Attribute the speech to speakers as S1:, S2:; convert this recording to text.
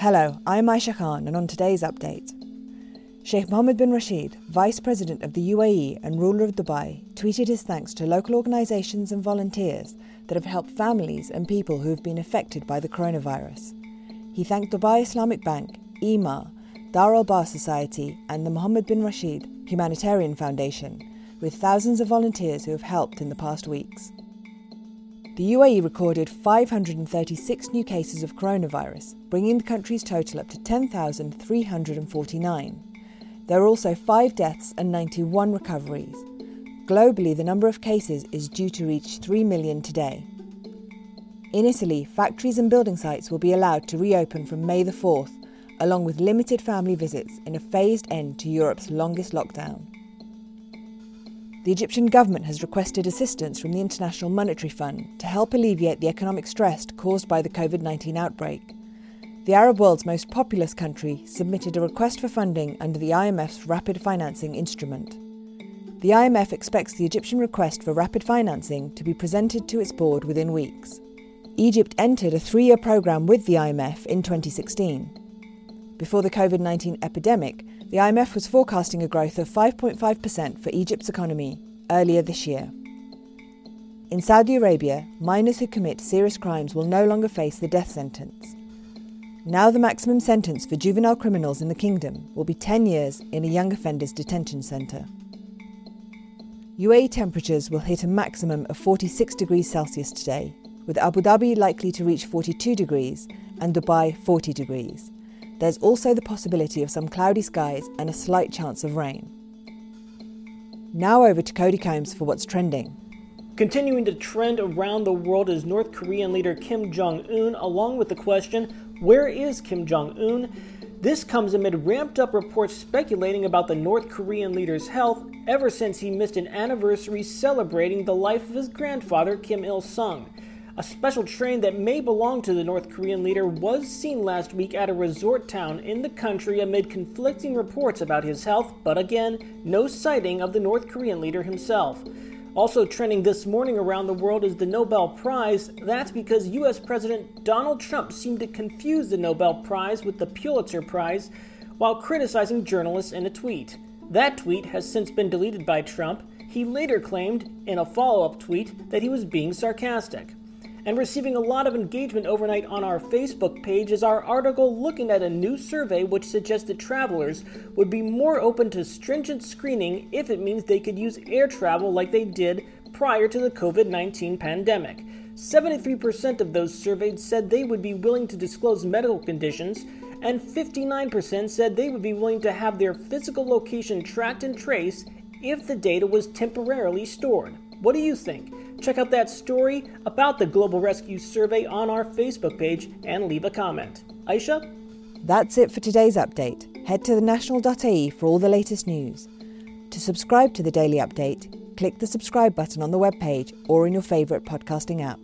S1: Hello, I'm Aisha Khan, and on today's update, Sheikh Mohammed bin Rashid, Vice President of the UAE and ruler of Dubai, tweeted his thanks to local organisations and volunteers that have helped families and people who have been affected by the coronavirus. He thanked Dubai Islamic Bank, EMA, Dar Al Bar Society, and the Mohammed bin Rashid Humanitarian Foundation, with thousands of volunteers who have helped in the past weeks. The UAE recorded 536 new cases of coronavirus, bringing the country's total up to 10,349. There are also five deaths and 91 recoveries. Globally, the number of cases is due to reach 3 million today. In Italy, factories and building sites will be allowed to reopen from May the 4th, along with limited family visits in a phased end to Europe's longest lockdown the Egyptian government has requested assistance from the International Monetary Fund to help alleviate the economic stress caused by the COVID 19 outbreak. The Arab world's most populous country submitted a request for funding under the IMF's Rapid Financing Instrument. The IMF expects the Egyptian request for rapid financing to be presented to its board within weeks. Egypt entered a three year programme with the IMF in 2016. Before the COVID 19 epidemic, the IMF was forecasting a growth of 5.5% for Egypt's economy earlier this year. In Saudi Arabia, minors who commit serious crimes will no longer face the death sentence. Now, the maximum sentence for juvenile criminals in the kingdom will be 10 years in a young offenders detention centre. UAE temperatures will hit a maximum of 46 degrees Celsius today, with Abu Dhabi likely to reach 42 degrees and Dubai 40 degrees. There's also the possibility of some cloudy skies and a slight chance of rain. Now over to Cody Combs for what's trending.
S2: Continuing to trend around the world is North Korean leader Kim Jong un, along with the question where is Kim Jong un? This comes amid ramped up reports speculating about the North Korean leader's health ever since he missed an anniversary celebrating the life of his grandfather, Kim Il sung. A special train that may belong to the North Korean leader was seen last week at a resort town in the country amid conflicting reports about his health, but again, no sighting of the North Korean leader himself. Also trending this morning around the world is the Nobel Prize. That's because US President Donald Trump seemed to confuse the Nobel Prize with the Pulitzer Prize while criticizing journalists in a tweet. That tweet has since been deleted by Trump. He later claimed in a follow up tweet that he was being sarcastic and receiving a lot of engagement overnight on our Facebook page is our article looking at a new survey which suggests that travelers would be more open to stringent screening if it means they could use air travel like they did prior to the COVID 19 pandemic. 73% of those surveyed said they would be willing to disclose medical conditions, and 59% said they would be willing to have their physical location tracked and traced if the data was temporarily stored. What do you think? Check out that story about the Global Rescue Survey on our Facebook page and leave a comment. Aisha?
S1: That's it for today's update. Head to thenational.ae for all the latest news. To subscribe to the daily update, click the subscribe button on the webpage or in your favourite podcasting app.